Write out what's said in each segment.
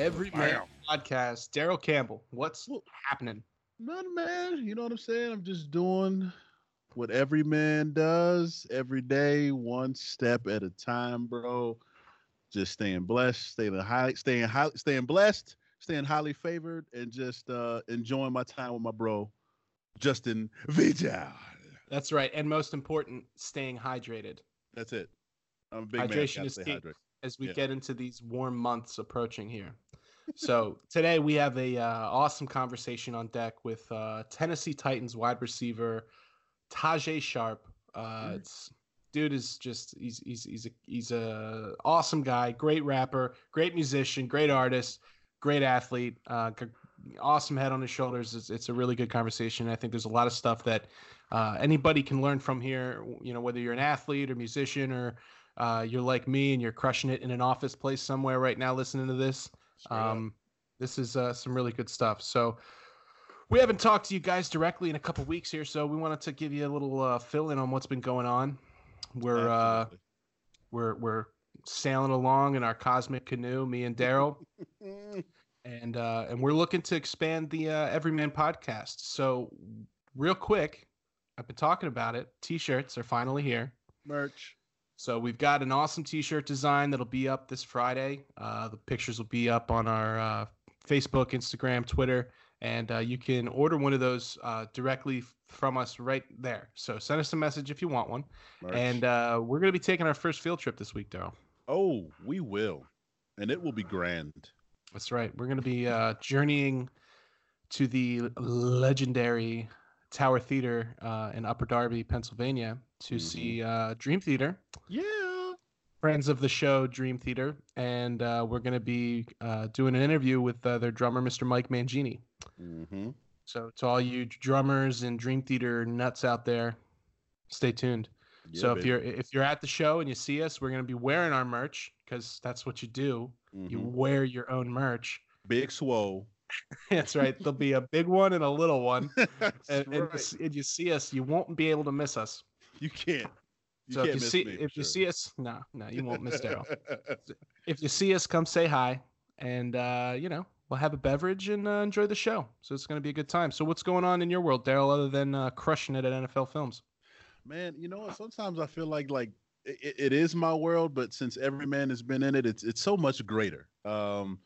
Everyman podcast. Daryl Campbell, what's happening? None, man. You know what I'm saying? I'm just doing what every man does every day, one step at a time, bro. Just staying blessed, staying high, staying high, staying blessed, staying highly favored, and just uh enjoying my time with my bro, Justin Vidal. That's right, and most important, staying hydrated. That's it. I'm a big Hydration man. is key. as we Yeah. get into these warm months approaching here. So today we have a uh, awesome conversation on deck with uh, Tennessee Titans wide receiver Tajae Sharpe. Uh, it's dude is just he's he's he's a he's a awesome guy, great rapper, great musician, great artist, great athlete. Uh, awesome head on his shoulders. It's, it's a really good conversation. I think there's a lot of stuff that uh, anybody can learn from here. You know, whether you're an athlete or musician or uh, you're like me and you're crushing it in an office place somewhere right now listening to this. Um, this is uh, some really good stuff. So we haven't talked to you guys directly in a couple weeks here, so we wanted to give you a little uh, fill in on what's been going on. We're uh, we're we're sailing along in our cosmic canoe, me and Daryl, and uh, and we're looking to expand the uh, Everyman podcast. So real quick, I've been talking about it. T-shirts are finally here. Merch. So we've got an awesome T-shirt design that'll be up this Friday. Uh, the pictures will be up on our uh, Facebook, Instagram, Twitter, and uh, you can order one of those uh, directly from us right there. So send us a message if you want one. Merch. And uh, we're gonna be taking our first field trip this week, Daryl. oh, we will, and it will be grand. That's right. We're gonna be uh, journeying to the legendary Tower Theater uh, in Upper Darby, Pennsylvania, to Mhm. see uh, Dream Theater. Yeah. friends of the show Dream Theater, and uh, we're going to be uh, doing an interview with uh, their drummer, Mr. Mike Mangini. Mm-hmm. So, to all you drummers and Dream Theater nuts out there, stay tuned. so, if you're if you're at the show and you see us, we're going to be wearing our merch because that's what you do. You Mhm. wear your own merch. big swole. that's right. There'll be a big one and a little one, and, you right. and you see us, you won't be able to miss us. You can't. You so can't if you see if you see us, no, no, you won't miss Daryl. if you see us, come say hi, and uh, you know we'll have a beverage and uh, enjoy the show. So it's going to be a good time. So what's going on in your world, Daryl, other than uh, crushing it at NFL Films? Man, you know? Sometimes I feel like like it, it is my world, but since every man has been in it, it's it's so much greater. Um,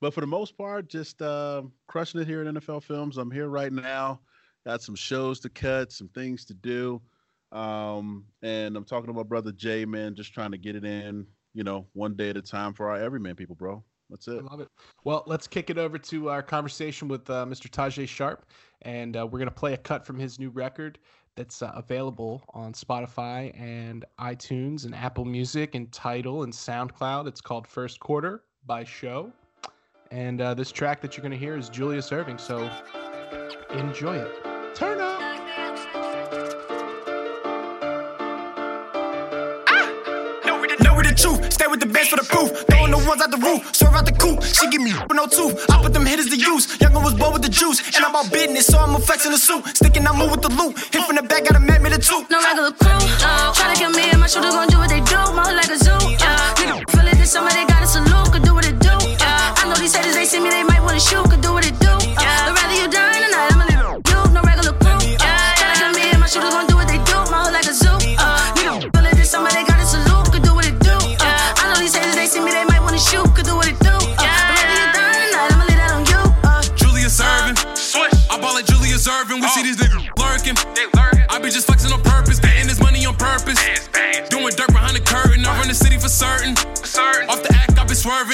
but for the most part, just uh, crushing it here at NFL Films. I'm here right now. Got some shows to cut, some things to do, um, and I'm talking to my brother Jay. Man, just trying to get it in. You know, one day at a time for our everyman people, bro. That's I it. love it. Well, let's kick it over to our conversation with uh, Mr. Tajae Sharpe, and uh, we're to play a cut from his new record that's uh, available on Spotify and iTunes and Apple Music and Tidal and SoundCloud. It's called First Quarter by Show, and uh, this track that you're to hear is Julius Erving. So enjoy it. Turn up. For the proof. Throwing the ones out the roof. Swerve out the coop. She give me with no tooth. I put them hitters to use. Younger was born with the juice. And I'm about business, so I'm a flex in the suit. Sticking, I move with the loot. Hit from the back, got a man with a two. no regular crew. Try to kill me and my shooters gon' do what they do. More like a zoo. Yeah. Nigga, feel it this summer, they got a salute. Could do what it do. Yeah. I know these haters, they see me, they might wanna shoot. Could do what it do. Yeah. Rather you die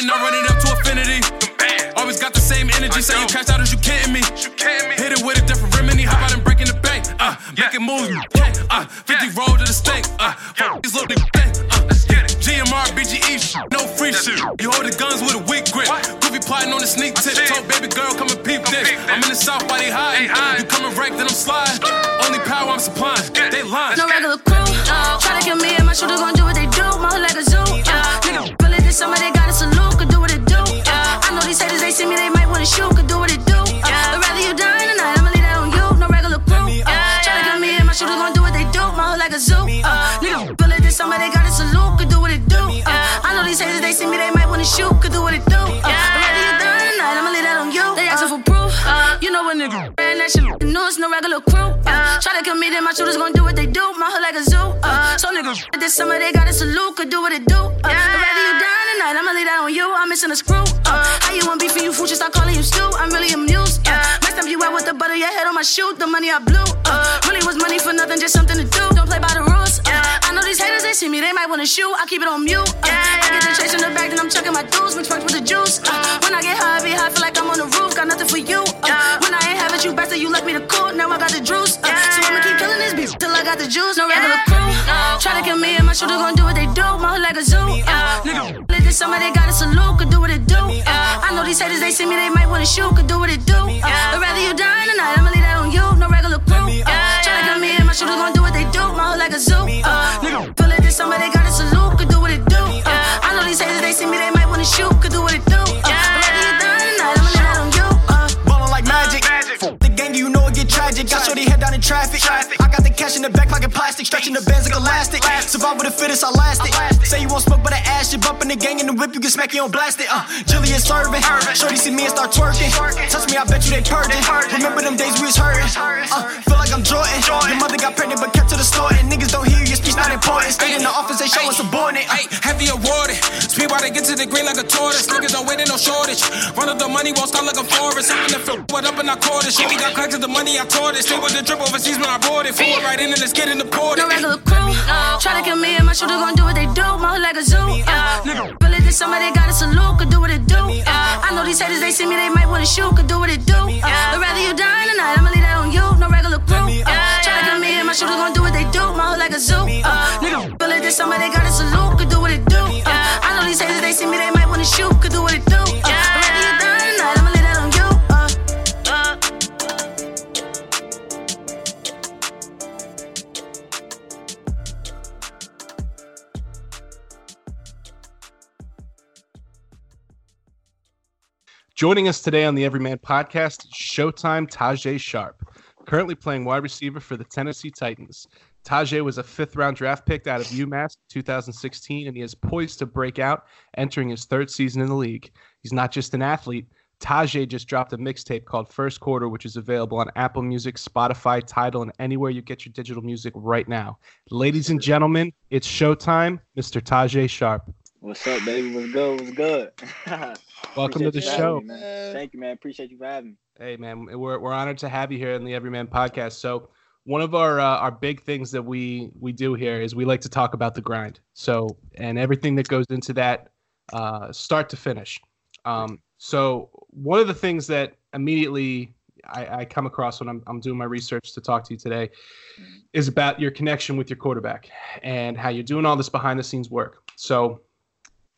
I been run it up to infinity. Always got the same energy. Say you cashed out as you kidding me. Hit it with a different remedy. How about them breaking the bank? Uh, making moves. Uh, 50 roll to the stake. Uh, fuck these little niggas. bank. Uh, GMR, BGE, shit, no free shit. You hold the guns with a weak grip. Goofy plotting on the sneak tip. Told baby girl, come and peep this. I'm in the south, why they hiding? You coming right, then I'm sliding. Only power I'm supplying. They lying. no regular crew. Try to kill me and my shooters gon' I'm missing a screw. Uh, how you want beef and you fool, just start calling you stew. I'm really amused. Uh, next time you out with the butter, your head on my shoe. The money I blew. Uh, really was money for nothing, just something to do. Don't play by the rules. Uh, I know these haters, they see me, they might wanna shoot. I keep it on mute. Uh, I get the chase in the back, then I'm chucking my dudes, mix with the juice. Uh, when I get high, I be high, feel like I'm on the roof. Got nothing for you. Uh, when I ain't have it, you bastard, you left me the cool. Now I got the juice. Uh, so I'ma keep killing this bitch till I got the juice. No regular crew. Try to kill me and my shooter gon' do what they do. My hood like a zoo. Uh, nigga, this summer got a salute, could do what it do. Uh, I know these haters, they see me, they might wanna shoot, could do what it do. Uh, I'd rather you die tonight, I'ma leave that on you. No regular crew. Uh, try to kill me my shooter gon' do what they do. My hood like a zoo. Uh, nigga, feel it this summer they got a salute, could do what it do. Uh, I know these haters, they see me, they might wanna shoot, could do what it do. Uh, I'd rather you die tonight, I'ma leave that on you. Uh, Ballin' like magic. The gang, you know it get tragic. Got head down in traffic. I got the cash in the back pocket plastic, stretching the bands like elastic. Survive with the fittest, I last it. Say you won't smoke, but I ash it. Bumping the gang in the whip, you can smack it on blast it. Uh, Julius serving. Shorty see me and start twerking. Touch me, I bet you they purging. Remember them days we was hurting. Uh, feel like I'm Jordan. Your mother got pregnant, but kept to the store. And niggas don't hear you, your speech not important. Stay in the office, they show us subordinate. Uh, Ay, heavy awarded. Speed while they get to the green like a tortoise. Niggas don't wait no shortage. Run up the money, won't start like a forest. I'm in the field, what up in caught it. Shit, we got to the money, I taught it. Stay with the drip overseas when I bought it. Forward right in and let's get in the port. no regular crew. Try to kill me and my shooter gon' do what they do. My hood like a zoo. Uh, feel it this summer they got a salute, could do what it do. Uh, I know these haters, they see me, they might wanna shoot, could do what it do. Uh, I'd rather you die tonight, I'ma leave that on you. No regular crew. Uh, try to kill me and my shooter gon' do what they do. My hood like a zoo. Uh, nigga, feel it this summer they got a salute, could do what it do. Uh, I know these haters, they see me, they might wanna shoot, could do what it do. Uh, I'd rather you Joining us today on the Everyman podcast, Showtime Tajae Sharpe, currently playing wide receiver for the Tennessee Titans. Tajae was a fifth round draft pick out of UMass 2016, and he is poised to break out entering his third season in the league. He's not just an athlete. Tajae just dropped a mixtape called First Quarter, which is available on Apple Music, Spotify, Tidal, and anywhere you get your digital music right now. Ladies and gentlemen, it's showtime, Mr. Tajae Sharpe. What's up, baby? What's good? What's good? Welcome to the Appreciate you for show. me. Thank you, man. Appreciate you for having me. Hey man, we're we're honored to have you here in the Everyman podcast. So one of our uh, our big things that we we do here is we like to talk about the grind. So and everything that goes into that, uh, start to finish. Um, so one of the things that immediately I, I come across when I'm I'm doing my research to talk to you today is about your connection with your quarterback and how you're doing all this behind the scenes work. So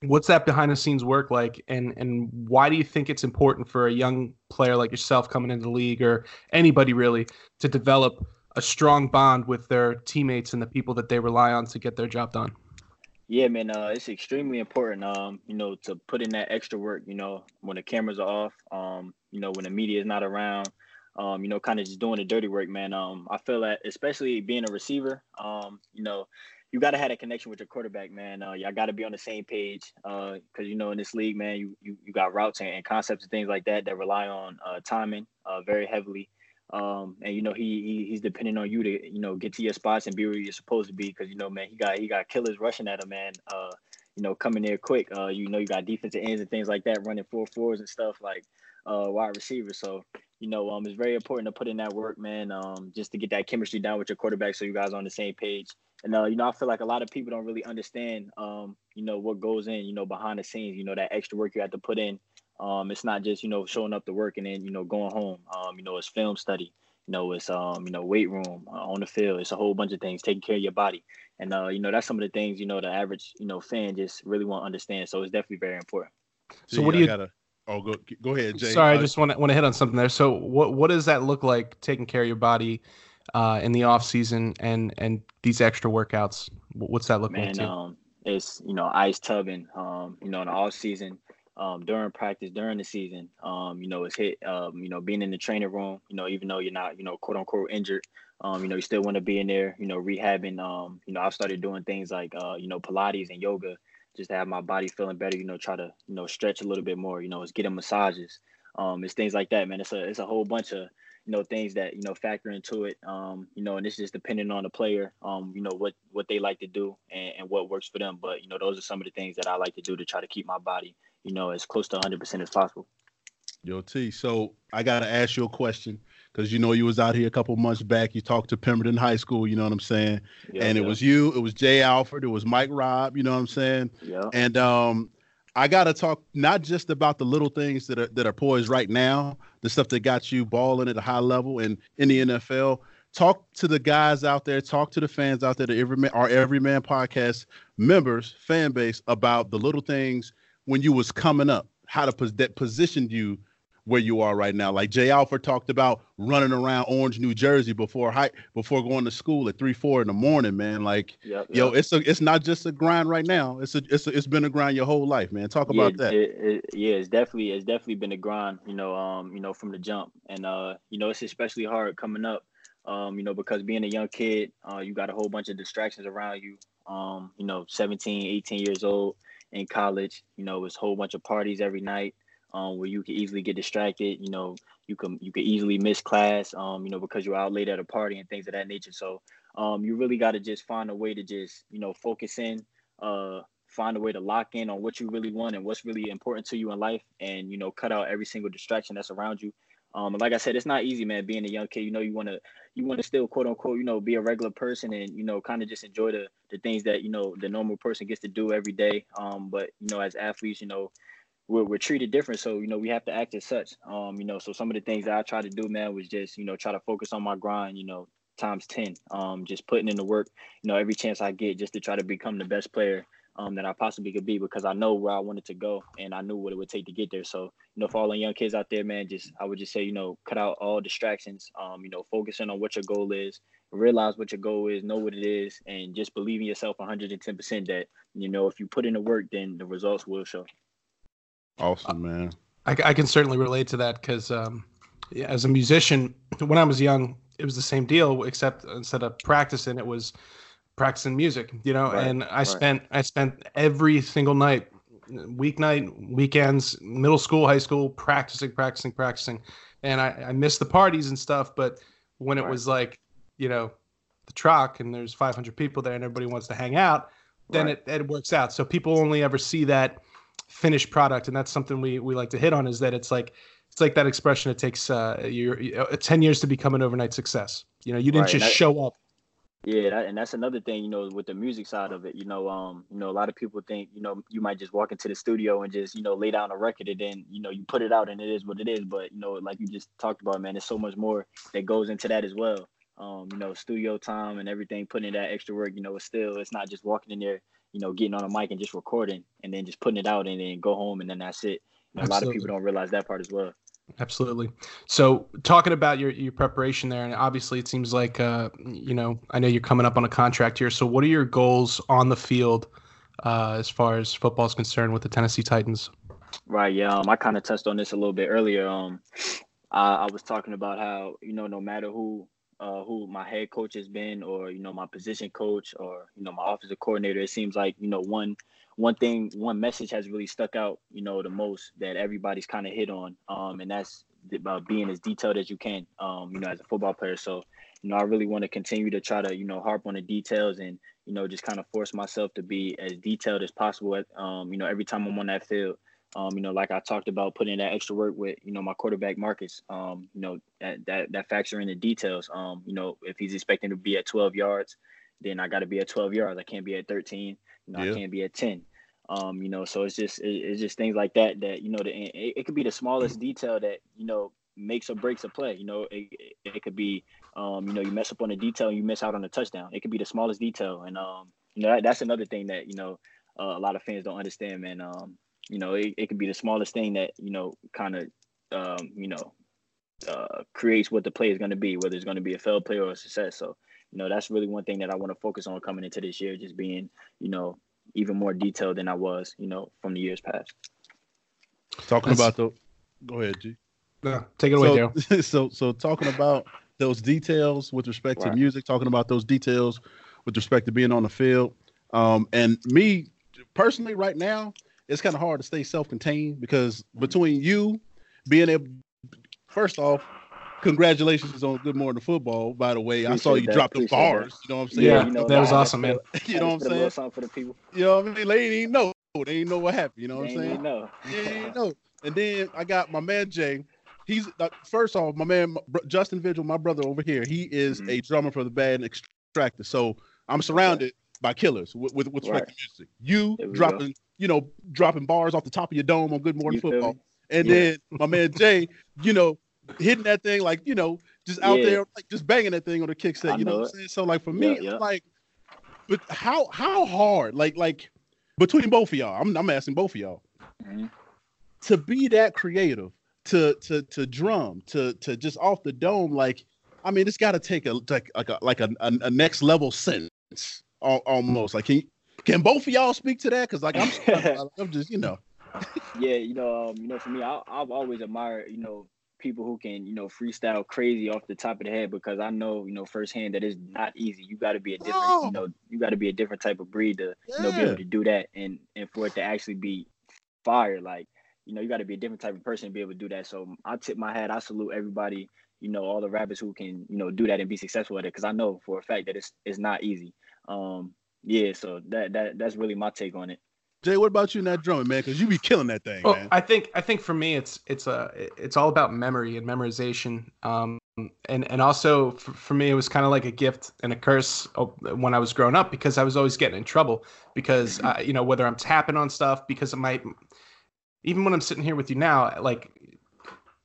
what's that behind the scenes work like and and why do you think it's important for a young player like yourself coming into the league or anybody really to develop a strong bond with their teammates and the people that they rely on to get their job done Yeah, man. Uh, it's extremely important. Um, you know, to put in that extra work. You know, when the cameras are off. Um, you know, when the media is not around. Um, you know, kind of just doing the dirty work, man. Um, I feel that especially being a receiver. Um, you know, you got to have a connection with your quarterback, man. Uh, y'all got to be on the same page. Uh, because you know, in this league, man, you you, you got routes and, and concepts and things like that that rely on uh timing uh very heavily. Um, and you know he, he he's depending on you to you know get to your spots and be where you're supposed to be because you know man he got he got killers rushing at him man. Uh, you know coming there quick. Uh, you know you got defensive ends and things like that running four fours and stuff like uh wide receivers. So you know um it's very important to put in that work, man. Um, just to get that chemistry down with your quarterback so you guys are on the same page. And uh, you know I feel like a lot of people don't really understand um you know what goes in you know behind the scenes. You know that extra work you have to put in. Um, it's not just you know showing up to work and then you know going home. Um, you know it's film study. You know it's um you know weight room uh, on the field. It's a whole bunch of things taking care of your body. And uh, you know that's some of the things you know the average you know fan just really won't understand. So it's definitely very important. So Gee, what do you- Gotta, oh, go go ahead, Jay. sorry i Uh, just want to want to hit on something there so what what does that look like taking care of your body uh, in the off season and and these extra workouts what's that look like Man, um, it's you know ice tubbing. Um, you know in the off season, um, during practice, during the season, um, you know it's hit. Um, you know being in the training room. You know even though you're not you know quote unquote injured, um, you know you still want to be in there. You know rehabbing. Um, you know I've started doing things like uh, you know Pilates and yoga just to have my body feeling better. You know try to you know stretch a little bit more. You know it's getting massages. Um, it's things like that, man. It's a it's a whole bunch of you know things that you know factor into it. Um, you know, and it's just depending on the player. Um, you know what what they like to do and, and what works for them. But you know, those are some of the things that I like to do to try to keep my body, you know, as close to 100 percent as possible. Yo, T. So I gotta ask you a question because you know you was out here a couple months back. You talked to Pemberton High School. You know what I'm saying? Yeah, and it was you. It was Jay Alford. It was Mike Robb. You know what I'm saying? Yeah. And um, I gotta talk not just about the little things that are that are poised right now, the stuff that got you balling at a high level and in the NFL. Talk to the guys out there. Talk to the fans out there. The Everyman, our Everyman podcast members, fan base about the little things when you was coming up, how to pos- that positioned you where you are right now. Like Jay Alford talked about running around Orange, New Jersey before high before going to school at three, four in the morning, man. Like, Yep, yo, yep. it's a it's not just a grind right now. It's a it's a, it's been a grind your whole life, man. Talk about yeah, that. It, it, yeah, it's definitely it's definitely been a grind, you know, um, you know, from the jump. And uh, you know, it's especially hard coming up. Um, you know, because being a young kid, uh, you got a whole bunch of distractions around you. Um, you know, 17, 18 years old in college, you know, it's a whole bunch of parties every night. Um, where you can easily get distracted, you know, you can you can easily miss class, um, you know, because you're out late at a party and things of that nature. So um, you really got to just find a way to just, you know, focus in, uh, find a way to lock in on what you really want and what's really important to you in life and you know cut out every single distraction that's around you. Um like i said it's not easy man being a young kid. You know you want to you want to still quote unquote you know be a regular person and you know kind of just enjoy the the things that you know the normal person gets to do every day. Um but you know as athletes you know we're, we're treated different so you know we have to act as such um you know so some of the things that i try to do man was just you know try to focus on my grind you know times 10 um just putting in the work you know every chance i get just to try to become the best player um, that I possibly could be because I know where I wanted to go and I knew what it would take to get there. So, you know, for all the young kids out there, man, just I would just say, you know, cut out all distractions. Um, you know, focusing on what your goal is, realize what your goal is, know what it is, and just believe in yourself 110 percent that you know if you put in the work, then the results will show. Awesome, man. I, I can certainly relate to that because um, yeah, as a musician, when I was young, it was the same deal, except instead of practicing, it was practicing music, you know. Right, and I right. spent I spent every single night, weeknight, weekends, middle school, high school, practicing, practicing, practicing. And I, I missed the parties and stuff, but when it Right. was like, you know, the truck and there's 500 people there and everybody wants to hang out, then it, it works out. So people only ever see that finished product, and that's something we we like to hit on is that it's like it's like that expression. It takes uh, your uh, 10 years to become an overnight success. You know, you didn't Right, just that- show up. Yeah, that, and that's another thing, you know, with the music side of it. You know, um, you know, a lot of people think, you know, you might just walk into the studio and just, you know, lay down a record and then, you know, you put it out and it is what it is. But you know, like you just talked about, man, there's so much more that goes into that as well. Um, you know, studio time and everything, putting in that extra work. You know, it's still, it's not just walking in there, you know, getting on a mic and just recording and then just putting it out and then go home and then that's it. You know, a lot of people don't realize that part as well. Absolutely. So, talking about your your preparation there, and obviously, it seems like uh, you know, I know you're coming up on a contract here. So, what are your goals on the field uh, as far as football is concerned with the Tennessee Titans? Right. Yeah. Um, I kind of touched on this a little bit earlier. Um, I, I was talking about how you know no matter who uh, who my head coach has been, or you know my position coach, or you know my offensive coordinator, it seems like you know one one thing one message has really stuck out. You know the most that everybody's kind of hit on, um, and that's about being as detailed as you can. Um, you know as a football player. So you know I really want to continue to try to you know harp on the details and you know just kind of force myself to be as detailed as possible. At, um, you know every time I'm on that field. Um, you know, like I talked about putting in that extra work with, you know, my quarterback Marcus. Um, you know, that that that factor in the details. Um, you know, if he's expecting to be at 12 yards, then I got to be at 12 yards. I can't be at 13. You know, Yeah. I can't be at 10. Um, you know, so it's just it, it's just things like that that you know, the, it, it could be the smallest detail that you know makes or breaks a play. You know, it, it, it could be um, you know, you mess up on a detail, and you miss out on a touchdown. It could be the smallest detail, and um, you know, that, that's another thing that you know uh, a lot of fans don't understand, man. Um, you know, it, it could be the smallest thing that, you know, kind of, um, you know, uh, creates what the play is going to be, whether it's going to be a failed play or a success. So, you know, that's really one thing that I want to focus on coming into this year, just being, you know, even more detailed than I was, you know, from the years past. Talking That's- about the. Go ahead, G. No, take it away, so, Daryl. so so talking about those details with respect to music, talking about those details with respect to being on the field. Um, and me personally, right now, it's kind of hard to stay self-contained because between you being able, first off, congratulations on Good Morning Football. By the way, I saw you that, drop the appreciate bars. that. You know what I'm saying? Yeah, you know, that was I had to awesome, man. You know what I'm put a saying? something for the people. You know what I mean? They ain't even know. They ain't know what happened. You know what I'm saying? even know. Yeah, you know. And then I got my man Jay. He's uh, first off, my man Justin Vigil, my brother over here. He is Mhm. a drummer for the band Extractor. So I'm surrounded by killers with with, with respect to music. You There we dropping, you know, dropping bars off the top of your dome on Good Morning You Football, and Yeah. then my man Jay, you know, hitting that thing like you know, just out Yeah. there, like just banging that thing on the kick set. You know, know what. I'm saying? So like for me, Yeah, yeah. like, but how how hard, like like between both of y'all, I'm I'm asking both of y'all Mhm. to be that creative, to to to drum, to to just off the dome, like I mean, it's got to take a like like a like a, a, a next level sense, al- almost. Like, can can both of y'all speak to that? Because like I'm I'm just you know, yeah, you know, um, you know, for me, I, I've always admired, you know, people who can, you know, freestyle crazy off the top of the head because I know, you know, firsthand that it's not easy. You got to be a different, No. you know, you got to be a different type of breed to, you know, be able to do that and and for it to actually be fire. Like, you know, you got to be a different type of person to be able to do that. So I tip my hat. I salute everybody. You know, all the rappers who can, you know, do that and be successful at it because I know for a fact that it's it's not easy. Um, yeah, so that that that's really my take on it. Jay, what about you in that drumming, man? Because you be killing that thing, Well, man. I think I think for me it's it's a it's all about memory and memorization. Um, and and also for, for me it was kind of like a gift and a curse when I was growing up because I was always getting in trouble because I, you know whether I'm tapping on stuff because of my even when I'm sitting here with you now like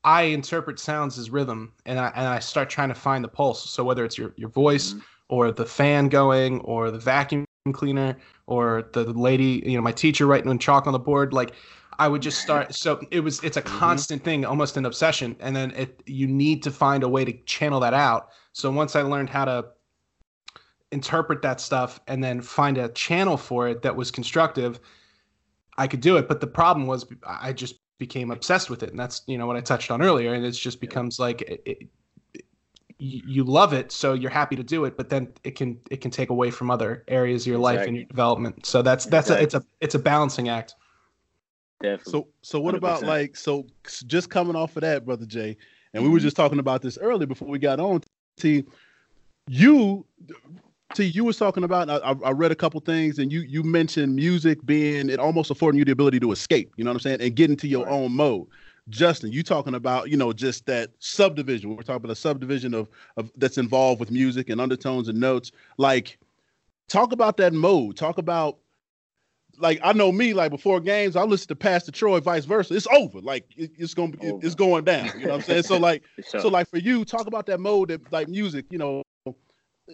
I interpret sounds as rhythm and I and I start trying to find the pulse. So whether it's your your voice Mhm. Or the fan going or the vacuum cleaner or the lady, you know, my teacher writing on chalk on the board, like I would just start. So it was, it's a mm-hmm. constant thing, almost an obsession. And then it, you need to find a way to channel that out. So once I learned how to interpret that stuff and then find a channel for it that was constructive, I could do it. But the problem was I just became obsessed with it. And that's, you know, what I touched on earlier. And it just becomes like, it, it, you you love it so you're happy to do it but then it can it can take away from other areas of your life and your development so that's that's a, it's a it's a balancing act Definitely. So so what about 100%. like so just coming off of that, brother Jay, and we were mm-hmm. just talking about this earlier before we got on. T, you, T, you was talking about. I, I I read a couple things, and you you mentioned music being it almost affording you the ability to escape. You know what I'm saying, and get into your Right. own mode. Justin, you talking about you know just that subdivision. We're talking about a subdivision of of that's involved with music and undertones and notes. Like, talk about that mode. Talk about like I know me, like before games, I listen to Pastor Troy, vice versa. It's over. Like it, it's gonna be, it- it's going down. You know what I'm saying? So like, so like for you, talk about that mode that like music. You know,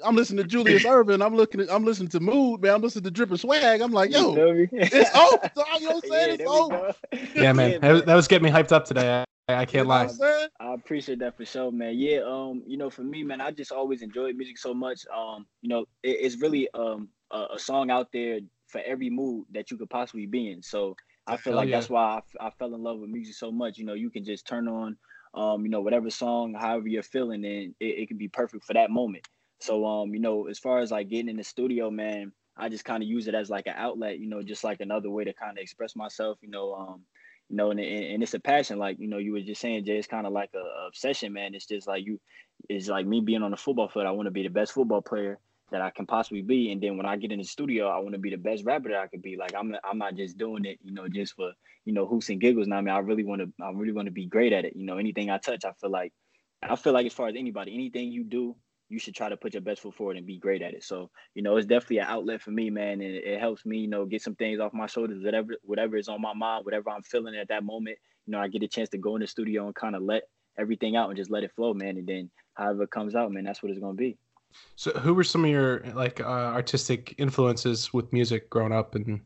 I'm listening to Julius Irvin. I'm looking at, I'm listening to Mood, man. I'm listening to Drip and Swag. I'm like, yo, it's over. dog. You know what I'm saying? Yeah, it's there we over. yeah man that, was- that was getting me hyped up today i, I can't know lie I'm? I appreciate that for sure, man. Yeah, um, you know, for me, man, I just always enjoyed music so much. Um, you know, it, it's really um a, a song out there for every mood that you could possibly be in. So I feel Hell like yeah. that's why I, f- I fell in love with music so much. You know, you can just turn on, um, you know, whatever song, however you're feeling, and it, it can be perfect for that moment. So, um, you know, as far as like getting in the studio, man, I just kind of use it as like an outlet, you know, just like another way to kind of express myself, you know, um, you know, and, and, it's a passion, like, you know, you were just saying, Jay, it's kind of like a, a obsession, man. It's just like you, it's like me being on the football field. I want to be the best football player that I can possibly be. And then when I get in the studio, I want to be the best rapper that I could be. Like, I'm, I'm not just doing it, you know, just for, you know, hoops and giggles. Now, I mean, I really want to, I really want to be great at it. You know, anything I touch, I feel like, I feel like as far as anybody, anything you do, you should try to put your best foot forward and be great at it. So, you know, it's definitely an outlet for me, man. And it, helps me, you know, get some things off my shoulders, whatever, whatever is on my mind, whatever I'm feeling at that moment. You know, I get a chance to go in the studio and kind of let everything out and just let it flow, man. And then however it comes out, man, that's what it's gonna be. so who were some of your like uh, artistic influences with music growing up and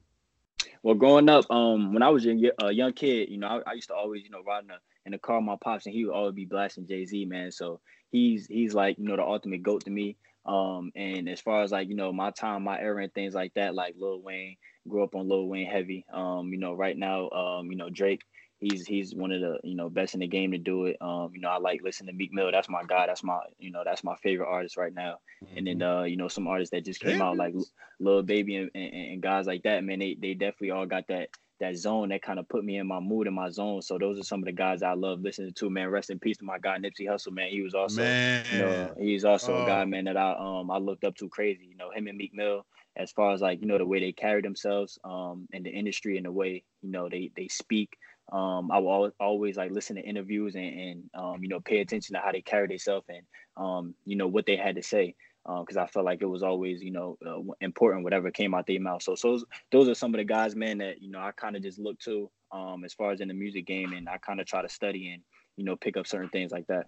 Well, growing up, um, when I was a young kid, you know, I, I used to always, you know, ride in the in the car with my pops, and he would always be blasting Jay Z, man. So he's he's like, you know, the ultimate goat to me. Um, and as far as like, you know, my time, my era, and things like that, like Lil Wayne, grew up on Lil Wayne heavy. Um, you know, right now, um, you know, Drake, he's he's one of the you know best in the game to do it. Um, you know, I like listening to Meek Mill. That's my guy. That's my you know that's my favorite artist right now. And then uh, you know, some artists that just came out like Lil Baby and, and, and guys like that, man, they they definitely all got that that zone that kind of put me in my mood and my zone. So those are some of the guys I love listening to. Man, rest in peace to my guy Nipsey Hussle. Man, he was also Man. you know he's also Oh. a guy man that I um I looked up to crazy. You know him and Meek Mill as far as like you know the way they carry themselves um in the industry and the way you know they they speak. Um, I will always, always like listen to interviews and, and um, you know pay attention to how they carry themselves and um, you know what they had to say because I felt like it was always you know uh, important whatever came out their mouth. So so those are some of the guys, man, that you know I kind of just look to um, as far as in the music game, and I kind of try to study and you know pick up certain things like that.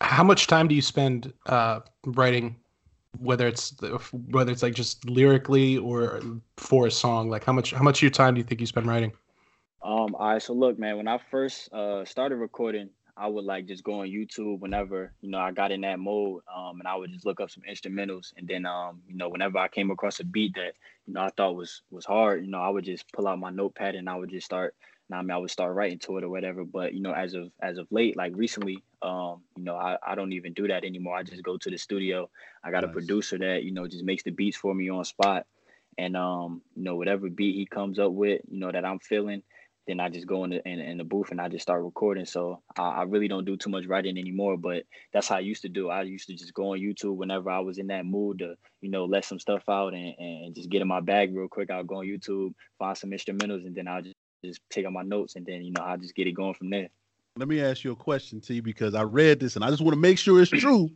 How much time do you spend uh, writing, whether it's whether it's like just lyrically or for a song? Like how much how much of your time do you think you spend writing? Um, all right, so look, man, when I first uh started recording, I would like just go on YouTube whenever, you know, I got in that mode. Um, and I would just look up some instrumentals and then um, you know, whenever I came across a beat that, you know, I thought was was hard, you know, I would just pull out my notepad and I would just start now I mean I would start writing to it or whatever. But you know, as of as of late, like recently, um, you know, I, I don't even do that anymore. I just go to the studio. I got a producer that, you know, just makes the beats for me on spot. And um, you know, whatever beat he comes up with, you know, that I'm feeling, then I just go in the in, in the booth and I just start recording. So I, I really don't do too much writing anymore, but that's how I used to do. I used to just go on YouTube whenever I was in that mood to, you know, let some stuff out and, and just get in my bag real quick. I'll go on YouTube, find some instrumentals, and then I'll just, just take out my notes and then, you know, I'll just get it going from there. Let me ask you a question, T, because I read this and I just want to make sure it's true.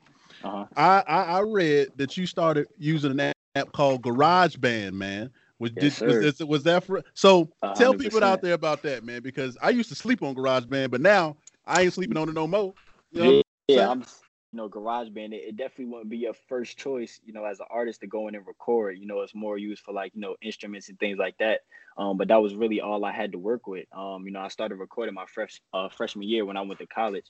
Uh-huh. I, I I read that you started using an app, app called GarageBand, man. Was, Yes, did, was, was that for? So A tell people out there about that, man, because I used to sleep on GarageBand, but now I ain't sleeping on it no more. You know I'm yeah. I'm you know, GarageBand, it, it definitely wouldn't be your first choice, you know, as an artist to go in and record. You know, it's more used for like, you know, instruments and things like that. Um, but that was really all I had to work with. Um, you know, I started recording my fresh uh, freshman year when I went to college.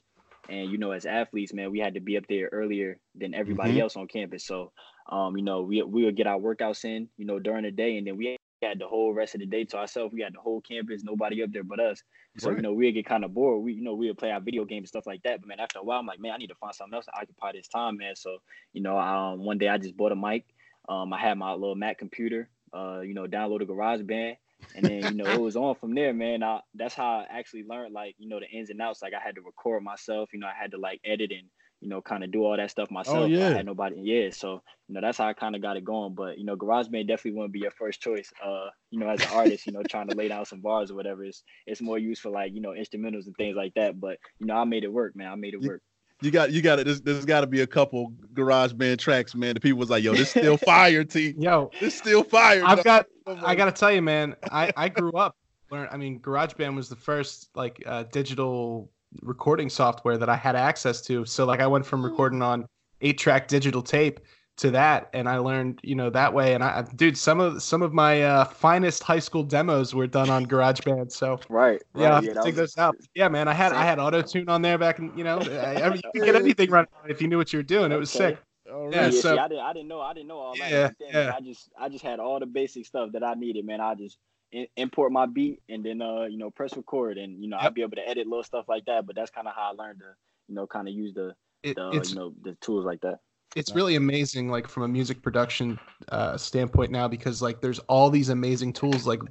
And you know, as athletes, man, we had to be up there earlier than everybody Mhm. else on campus. So um, you know, we we would get our workouts in, you know, during the day, and then we had the whole rest of the day to ourselves. We had the whole campus, nobody up there but us. So Right. you know, we'd get kind of bored. We you know we would play our video games and stuff like that. But man, after a while, I'm like, man, I need to find something else to occupy this time, man. So you know, um, one day I just bought a mic. Um, I had my little Mac computer. Uh, you know, downloaded GarageBand, and then you know it was on from there, man. I, that's how I actually learned like you know the ins and outs. Like I had to record myself. You know, I had to like edit and you know kind of do all that stuff myself. Oh, yeah. I had nobody. Yeah, so you know that's how I kind of got it going. But you know, GarageBand definitely wouldn't be your first choice. Uh, you know, as an artist, you know, trying to lay down some bars or whatever, it's it's more used for like you know instrumentals and things like that. But you know, I made it work, man. I made it work. You got you got it. There's, there's got to be a couple GarageBand tracks, man. The people was like, "Yo, this still fire, T. Yo, This still fire." I've dog." got I gotta tell you, man. I I grew up. Learn. I mean, GarageBand was the first like uh, digital recording software that I had access to. So like, I went from recording on eight track digital tape to that, and I learned you know that way. And I, dude, some of some of my uh, finest high school demos were done on GarageBand. So Right. yeah, right, have to that dig was- those out. Yeah, man. I had I had auto tune on there back in you know I, I mean, you could get anything right if you knew what you were doing. It was Okay. sick. all yeah. Yeah, so- see, I didn't, I didn't know, I didn't know all that. Yeah, then, yeah. I just, I just had all the basic stuff that I needed, man. I just in, import my beat and then, uh, you know, press record, and you know, Yep. I'd be able to edit little stuff like that. But that's kind of how I learned to, you know, kind of use the, It, the, you know, the tools like that. It's really amazing like from a music production uh, standpoint now because like there's all these amazing tools like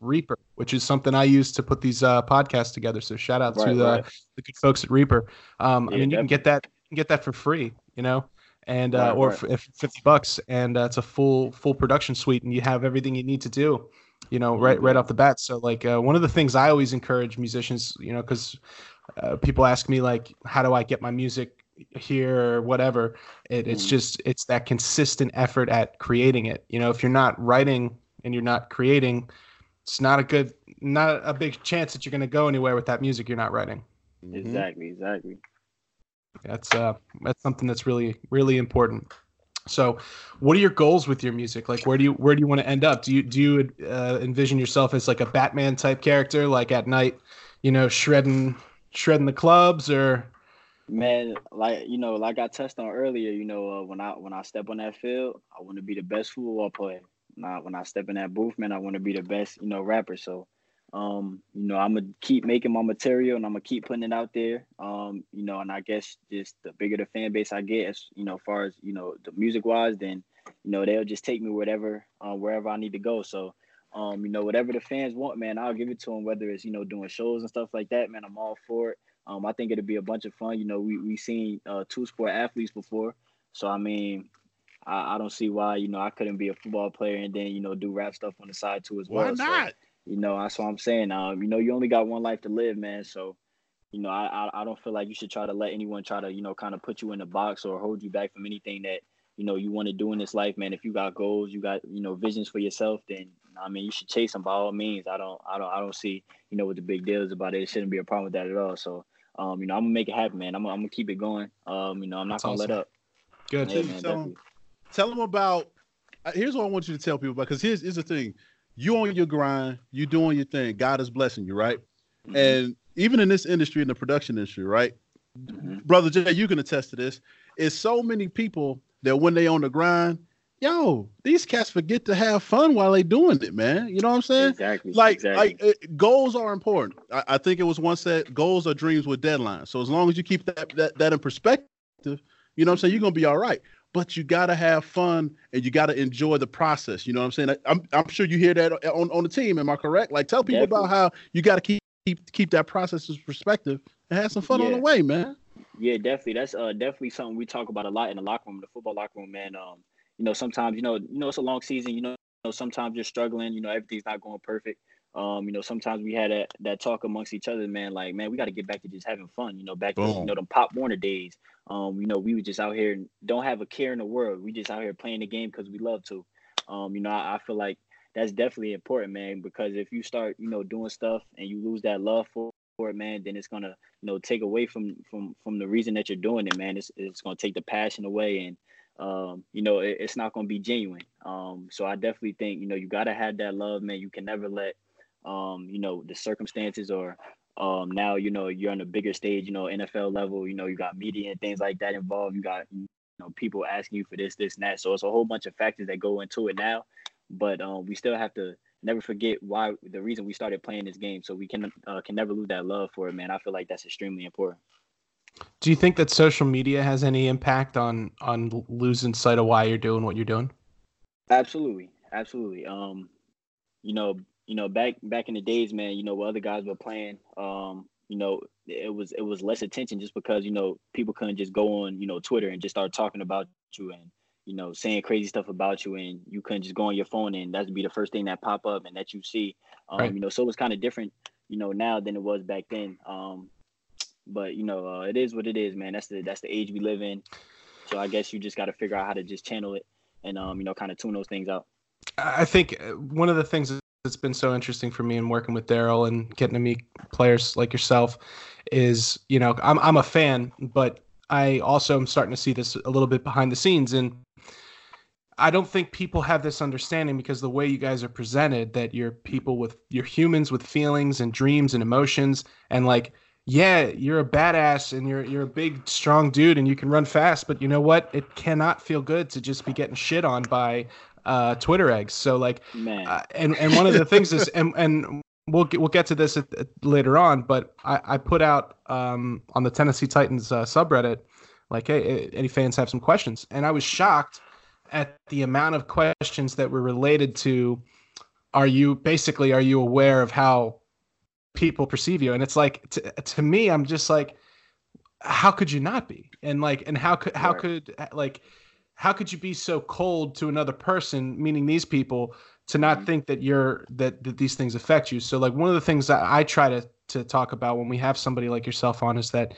reaper which is something i use to put these uh, podcasts together so shout out to the, right. the good folks at reaper um, i mean you can get that you can get that for free you know and uh, Right, or right. for if 50 bucks and uh, it's a full full production suite and you have everything you need to do you know right right Mhm. off the bat so like uh, one of the things i always encourage musicians you know because uh, people ask me like how do i get my music here or whatever it, it's Mhm. just it's that consistent effort at creating it you know if you're not writing and you're not creating it's not a good not a big chance that you're going to go anywhere with that music you're not writing Mhm. Exactly, exactly. that's uh that's something that's really really important so what are your goals with your music like where do you where do you want to end up do you do you uh, envision yourself as like a batman type character like at night you know shredding shredding the clubs or Man, like you know, like I touched on earlier, you know, uh, when I when I step on that field, I want to be the best football player. When when I step in that booth, man, I want to be the best, you know, rapper. So, um, you know, I'm gonna keep making my material and I'm gonna keep putting it out there. Um, you know, and I guess just the bigger the fan base I get, as you know, far as you know, the music wise, then you know they'll just take me whatever, uh, wherever I need to go. So, Um, you know, whatever the fans want, man, I'll give it to them. Whether it's you know doing shows and stuff like that, man, I'm all for it. Um, I think it'll be a bunch of fun. You know, we we seen uh, two sport athletes before, so I mean, I, I don't see why you know I couldn't be a football player and then you know do rap stuff on the side too as well. Why not? So, you know, that's what I'm saying. Um, you know, you only got one life to live, man. So, you know, I, I I don't feel like you should try to let anyone try to you know kind of put you in a box or hold you back from anything that you know you want to do in this life, man. If you got goals, you got you know visions for yourself, then I mean you should chase them by all means. I don't I don't I don't see you know what the big deal is about it. It shouldn't be a problem with that at all. So, um, you know, I'm gonna make it happen, man. I'm, I'm gonna keep it going. Um, you know, I'm not That's gonna awesome. let up. Good. Yeah, Tell- man, tell 'em- definitely. tell them about. uh, Here's what I want you to tell people about because here's, here's the thing: you on your grind, you doing your thing. God is blessing you, right? Mhm. And even in this industry, in the production industry, right, Mhm. brother Jay, you can attest to this. Is so many people that when they on the grind, yo, these cats forget to have fun while they doing it, man. You know what I'm saying? Exactly. Like, exactly. like uh, goals are important. I, I think it was once said, goals are dreams with deadlines. So as long as you keep that that, that in perspective, you know what I'm saying, you're gonna be all right. But you gotta have fun and you gotta enjoy the process. You know what I'm saying? I, I'm I'm sure you hear that on, on the team. Am I correct? Like, tell people about how you gotta keep keep keep that process in perspective and have some fun on the way, man. Yeah, definitely. That's uh definitely something we talk about a lot in the locker room, the football locker room, man. Um, you know, sometimes you know, you know, it's a long season. You know, you know, sometimes you're struggling. You know, everything's not going perfect. Um, you know, sometimes we had that that talk amongst each other, man. Like, man, we got to get back to just having fun. You know, back to you know them Pop Warner days. Um, you know, we were just out here and don't have a care in the world. We just out here playing the game because we love to. Um, you know, I, I feel like that's definitely important, man. Because if you start, you know, doing stuff and you lose that love for for it, man, then it's gonna, you know, take away from from from the reason that you're doing it, man. It's it's gonna take the passion away, and um, you know, it, it's not gonna be genuine. Um, so I definitely think, you know, you gotta have that love, man. You can never let, um, you know, the circumstances or um now you know you're on a bigger stage you know nfl level you know you got media and things like that involved. You got you know people asking you for this this and that. So it's a whole bunch of factors that go into it now. But um we still have to never forget why the reason we started playing this game so we can uh, can never lose that love for it man. I feel like that's extremely important Do you think that social media has any impact on on losing sight of why you're doing what you're doing? Absolutely, absolutely. Um, you know, you know, back back in the days, man, you know, where other guys were playing, um, you know, it was it was less attention just because you know people couldn't just go on, you know, Twitter and just start talking about you and you know saying crazy stuff about you, and you couldn't just go on your phone and that'd be the first thing that pop up and that you see. Um, Right. you know, so it was kind of different, you know, now than it was back then. Um, but you know, uh, it is what it is, man. That's the that's the age we live in. So I guess you just got to figure out how to just channel it and um, you know, kind of tune those things out. I think uh, one of the things that's been so interesting for me in working with Daryl and getting to meet players like yourself is, you know, I'm I'm a fan, but I also am starting to see this a little bit behind the scenes and I don't think people have this understanding because the way you guys are presented that you're people with you're humans with feelings and dreams and emotions and like yeah, you're a badass and you're you're a big strong dude and you can run fast, but you know what? It cannot feel good to just be getting shit on by uh, Twitter eggs. So like, Man, uh, and and one of the things is, and and we'll get, we'll get to this at, at- later on, but I, I put out um, on the Tennessee Titans uh, subreddit, like, hey, any fans have some questions, and I was shocked at the amount of questions that were related to, are you basically are you aware of how people perceive you? And it's like to, to me, I'm just like, how could you not be? And like, and how could how Right. could like how could you be so cold to another person meaning these people to not Mhm. think that you're that, that these things affect you so like one of the things that i try to to talk about when we have somebody like yourself on is that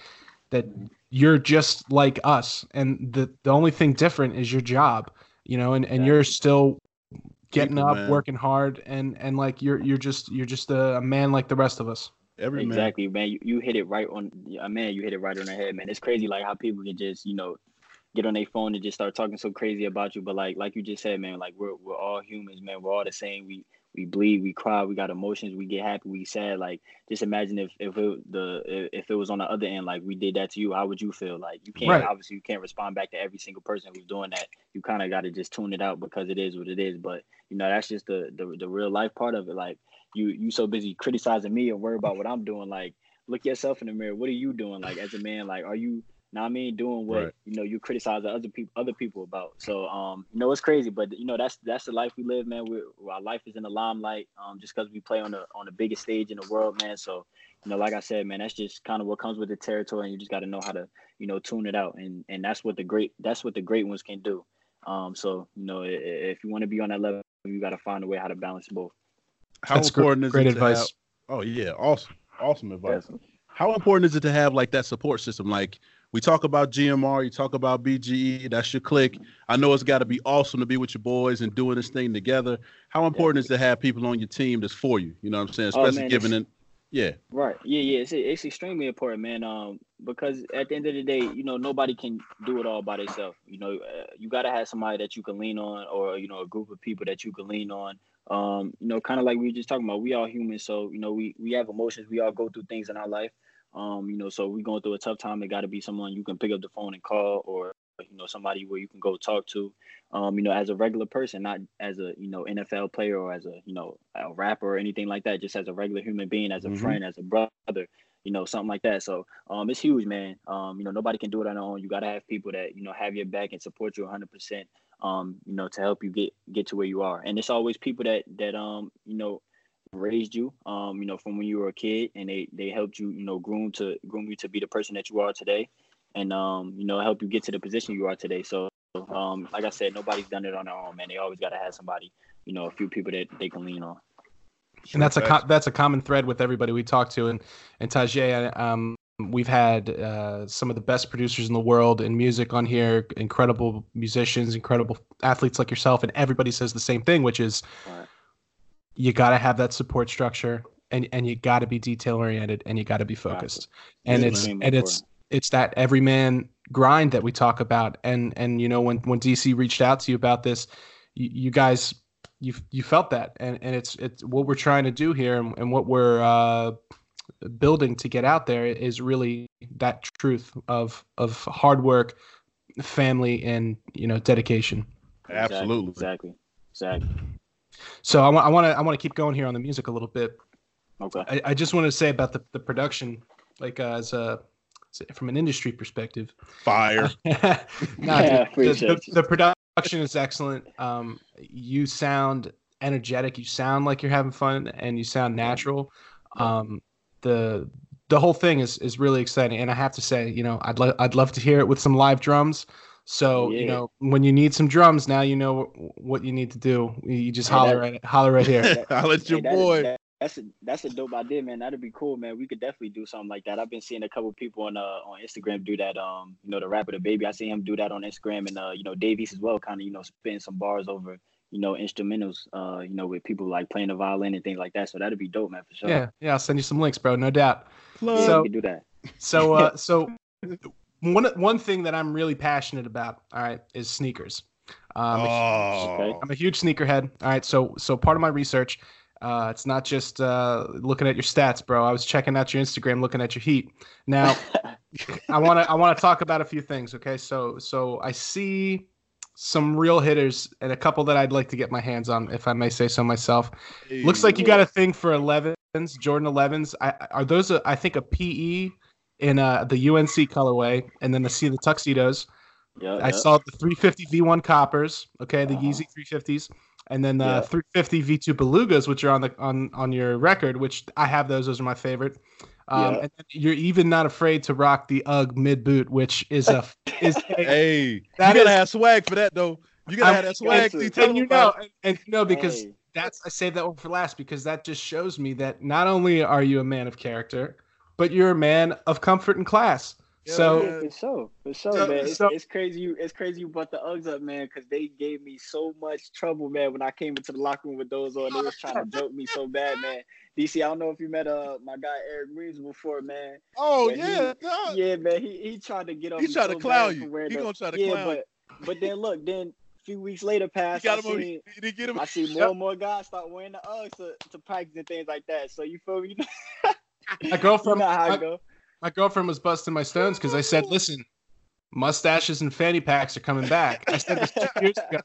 that you're just like us and the the only thing different is your job you know and and you're still getting People, up man. working hard and and like you're you're just you're just a, a man like the rest of us Every man. exactly, man. You, you hit it right on. Yeah, man, you hit it right on the head, man. It's crazy, like how people can just, you know, get on their phone and just start talking so crazy about you. But like, like you just said, man, like we're we're all humans, man. We're all the same. We we bleed, we cry, we got emotions, we get happy, we sad. Like, just imagine if if it, the if it was on the other end, like we did that to you, how would you feel? Like, you can't Right. obviously you can't respond back to every single person who's doing that. You kind of got to just tune it out because it is what it is. But you know, that's just the the the real life part of it. Like, you you so busy criticizing me and worry about what I'm doing. Like, look yourself in the mirror. What are you doing? Like, as a man, like, are you Now I mean, doing what Right. you know you criticize other people other people about. So um, you know it's crazy, but you know that's that's the life we live, man. We're, our life is in the limelight. Um, just because we play on the on the biggest stage in the world, man. So you know, like I said, man, that's just kind of what comes with the territory, and you just got to know how to you know tune it out, and and that's what the great that's what the great ones can do. Um, so you know, i- i- if you want to be on that level, you got to find a way how to balance both. How That's gr- important is great advice. have? Oh yeah, awesome, awesome advice. Definitely. How important is it to have like that support system? Like we talk about GMR, you talk about BGE, that's your click. I know it's got to be awesome to be with your boys and doing this thing together. How important is to have people on your team that's for you? You know what I'm saying? Oh, Especially man, given it. Yeah, Right. Yeah, yeah. It's it's extremely important, man. Um, because at the end of the day, you know, nobody can do it all by themselves. You know, uh, you gotta have somebody that you can lean on, or you know, a group of people that you can lean on. Um, you know, kind of like we were just talking about. We all humans, so you know, we we have emotions. We all go through things in our life. Um, you know, so we going through a tough time. It got to be someone you can pick up the phone and call, or you know, somebody where you can go talk to. Um, you know, as a regular person, not as a you know NFL player or as a you know a rapper or anything like that. Just as a regular human being, as a Mhm. friend, as a brother, you know, something like that. So um, it's huge, man. Um, you know, nobody can do it on their own. You got to have people that you know have your back and support you 100. percent Um, you know, to help you get get to where you are. And it's always people that that um, you know, raised you. Um, you know, from when you were a kid, and they they helped you, you know, groom to groom you to be the person that you are today, and um, you know, help you get to the position you are today. So um, like I said, nobody's done it on their own, man. They always got to have somebody, you know, a few people that they can lean on. and that's a Facts. co- that's a common thread with everybody we talk to and and Tajae um we've had uh, some of the best producers in the world in music on here incredible musicians incredible athletes like yourself and everybody says the same thing which is Right. You got to have that support structure and and you got to be detail oriented and you got to be focused and Yeah, it's man. and it's it's that everyman grind that we talk about and and you know when when dc reached out to you about this you, you guys you you felt that and and it's it's what we're trying to do here and, and what we're uh building to get out there is really that truth of of hard work family and you know dedication Exactly, absolutely. Exactly. Exactly. So i want i want to i want to keep going here on the music a little bit Okay. I, I just want to say about the, the production, like uh, as a from an industry perspective. Fire. nah, Yeah, the, appreciate the, the production is excellent. Um, you sound energetic. You sound like you're having fun, and you sound natural. Um, the the whole thing is is really exciting, and I have to say, you know, I'd lo- I'd love to hear it with some live drums. So you know, when you need some drums, now you know what you need to do. You just Hey, holler that- at holler right here. I'll let your Hey, that is- boy. that- that's a that's a dope idea, man. That'd be cool, man. We could definitely do something like that. I've been seeing a couple people on uh on Instagram do that. Um, you know, the rapper DaBaby. I see him do that on Instagram, and uh, you know, Davies as well, kind of you know spitting some bars over you know instrumentals. Uh, you know, with people like playing the violin and things like that. So that'd be dope, man, for sure. Yeah, yeah. I'll send you some links, bro. No doubt. yeah, So- we could do that. So, uh, so one one thing that I'm really passionate about, all right, is sneakers. Um, oh, I'm a huge sneakerhead. All right, so so part of my research, uh, it's not just uh, looking at your stats, bro. I was checking out your Instagram, looking at your heat. Now, I want to I want to talk about a few things. Okay, so so I see some real hitters and a couple that I'd like to get my hands on, if I may say so myself. Looks like you got a thing for 11s, Jordan 11s. I, are those, a, I think, a PE in uh, the UNC colorway, and then I see the tuxedos. yeah, I yeah. saw the 350 V1 coppers, okay, the Uh-huh. Yeezy 350s, and then the Yeah. 350 V2 Belugas, which are on the on on your record, which I have those. Those are my favorite. Um, Yeah. And then you're even not afraid to rock the UGG mid boot, which is a is a, Hey, That you gotta is- have swag for that though. You gotta I'm- have that swag. got See, to. tell and them you know, and, and you know because Hey. that's I saved that one for last because that just shows me that not only are you a man of character, but you're a man of comfort and class. so Yeah, for sure, for sure, So- man. It's, so- it's crazy. You, it's crazy you brought the Uggs up, man, because they gave me so much trouble, man. When I came into the locker room with those on, they was trying to joke me so bad, man. DC, I don't know if you met uh my guy Eric Reeves before, man. Oh But yeah, dog. Yeah, man. He he tried to get on. He tried to so clown bad you. He the- gonna try to yeah, clown but but then look, then a few weeks later He passed. got I seen, He get him. I see more and more guys start wearing the Uggs to, to practice and things like that. So you feel me? You know, my girlfriend, you know how my, go. my girlfriend was busting my stones because I said, "Listen, mustaches and fanny packs are coming back." I said this two years ago,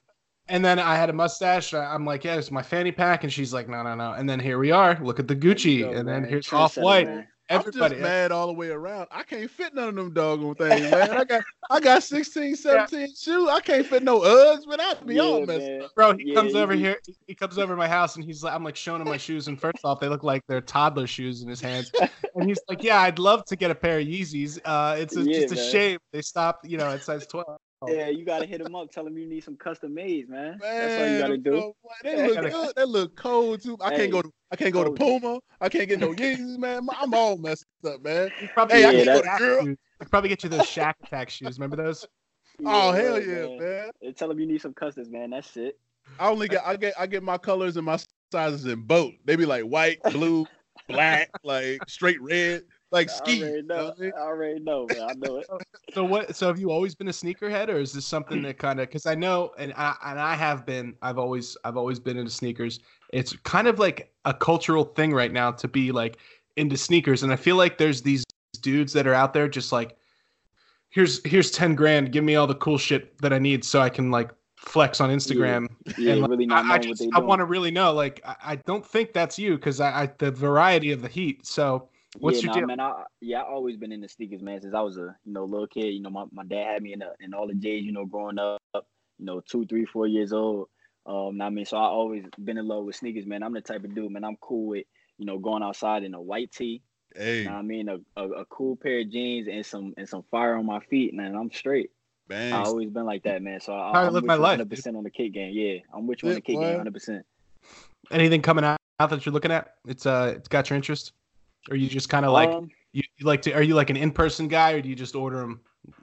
and then I had a mustache. I- I'm like, "Yeah, it's my fanny pack," and she's like, "No, no, no." And then here we are. Look at the Gucci, Yo, and then here's Off White, man. Everybody. I'm just mad all the way around. I can't fit none of them doggone things, man. I got I got 16, 17 shoes. I can't fit no Uggs, man. I'd be Yeah, all messed man. up. Bro, he Yeah, comes over here. He comes over to my house, and he's like, I'm like showing him my shoes, and first off, they look like they're toddler shoes in his hands. And he's like, Yeah, I'd love to get a pair of Yeezys. Uh, it's a, Yeah, just a shame they stopped, you know, at size 12. Oh. Yeah, you gotta hit them up. Tell them you need some custom mades, man. That's all you gotta do. bro, they look good. They look cold too. I Hey, can't go to I can't go to. Puma. I can't get no Yeezys, man. I'm all messed up, man. Probably, Hey, I can't go to Europe. shoes. He probably get you those Shaq Attaq shoes. Remember those? Oh hell yeah, man. And Tell them you need some customs, man. That's it. I only get I get I get my colors and my sizes in both. They be like white, blue, black, like straight red, like I ski. already you know know. I mean? I already know, man. I know it. So what? So have you always been a sneakerhead, or is this something that kind of? Because I know, and I and I have been. I've always I've always been into sneakers. It's kind of like a cultural thing right now to be like into sneakers, and I feel like there's these dudes that are out there just like, here's here's ten grand, give me all the cool shit that I need so I can like flex on Instagram. Yeah, and like, really not I, I just I want to really know. Like I, I don't think that's you because I, I the variety of the heat. So what's yeah, your nah, deal? man. I yeah, I always been into sneakers, man. Since I was a you know little kid. You know, my, my dad had me in the, in all the J's. You know, growing up. You know, two, three, four years old. Um, I mean, so I always been in love with sneakers, man. I'm the type of dude, man. I'm cool with you know going outside in a white tee. Hey, You know I mean, a, a, a cool pair of jeans and some and some fire on my feet, man. I'm straight. I always been like that, man. So I, How I I'm live my life, 100% on the kick game. Yeah, I'm with you on the kick game, 100. percent Anything coming out, out that you're looking at? It's uh, it's got your interest, or you just kind of like um, you, you like to? Are you like an in-person guy, or do you just order them?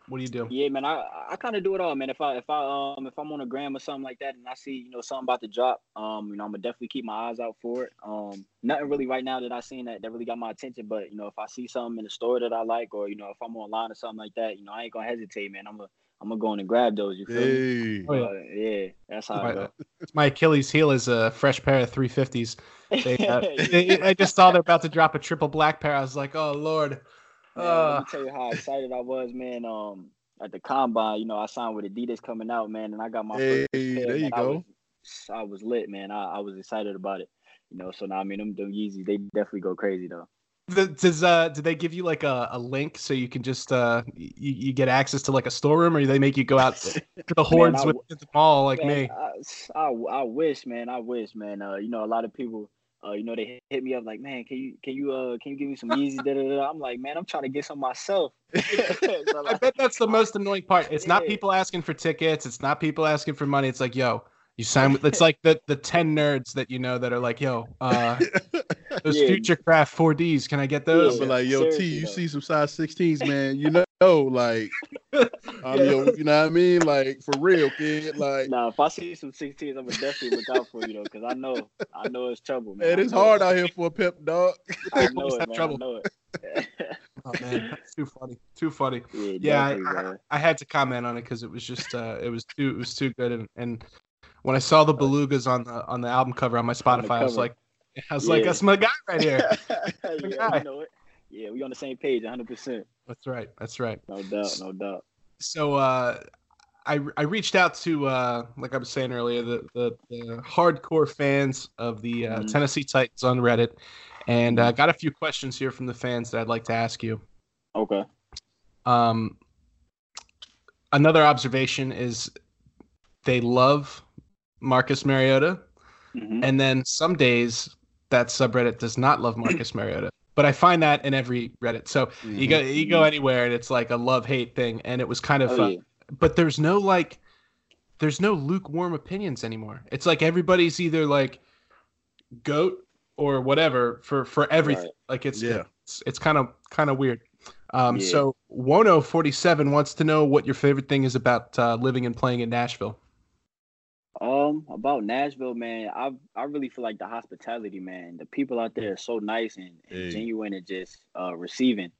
What do you do? Yeah, man, I I kind of do it all, man. If I if I um if I'm on a gram or something like that and I see you know something about to drop, um you know I'm gonna definitely keep my eyes out for it. Um nothing really right now that I seen that that really got my attention, but you know if I see something in the store that I like or you know if I'm online or something like that, you know I ain't gonna hesitate, man. I'm gonna I'm gonna go in and grab those. You feel me? Oh, yeah. Uh, yeah, that's how I My, go. my Achilles heel is a fresh pair of 350s. They, uh, they, I just saw they're about to drop a triple black pair. I was like, oh lord. Man, Uh, let me tell you how excited I was, man. Um, at the combine, you know, I signed with Adidas coming out, man, and I got my Hey, first pair, there you man. I go. was, I was lit, man. I, I was excited about it, you know. So now, I mean, them, them Yeezys, they definitely go crazy though. The, does uh, do they give you like a, a link so you can just uh, you, you get access to like a storeroom, or do they make you go out to the hordes with the mall like Man, me? I, I, I wish, man. I wish, man. Uh, you know, a lot of people, uh, you know, they hit- me up like, man, can you, can you, uh, can you give me some Yeezys? da, da, da. I'm like, man, I'm trying to get some myself. So, I bet that's the most annoying part. It's not people asking for tickets. It's not people asking for money. It's like, yo, you sign with. It's like the the ten nerds that you know that are like, yo, uh, those Yeah. Futurecraft 4Ds. Can I get I'll those? be like, yo, T, you though. see some size 16s, man. You know, like, I'm your, you know what I mean? Like, for real, kid. Like, Nah, if I see some 16s, I'm gonna definitely look out for you though, because I know, I know it's trouble, man. man, it's hard it. out here for a pimp, dog. I People know just it, have man. trouble. I know it. Oh man, that's too funny. Too funny. yeah, Yeah, I, I. I had to comment on it because it was just uh, it was too it was too good and, and when I saw the belugas on the on the album cover on my On the Spotify, I was like, I was like, that's my guy right here. yeah, guy. know it. Yeah, we on the same page, 100. percent that's right. That's right. No doubt, no doubt. so uh I, I reached out to uh like I was saying earlier the the, the hardcore fans of the uh, Mhm. Tennessee Titans on Reddit and uh, got a few questions here from the fans that I'd like to ask you. Okay. Um another observation is they love Marcus Mariota Mhm. and then some days that subreddit does not love Marcus Mariota. But I find that in every Reddit. So you go you go anywhere and it's like a love hate thing and it was kind of Mm-hmm. Oh, uh, yeah. but there's no like there's no lukewarm opinions anymore it's like everybody's either like goat or whatever for for everything Right. like it's Yeah. it's, it's kind of kind of weird um Yeah. so wono 47 wants to know what your favorite thing is about uh, living and playing in nashville Um, about Nashville, man, I I really feel like the hospitality, man. The people out there are so nice and, and Hey. genuine and just uh receiving.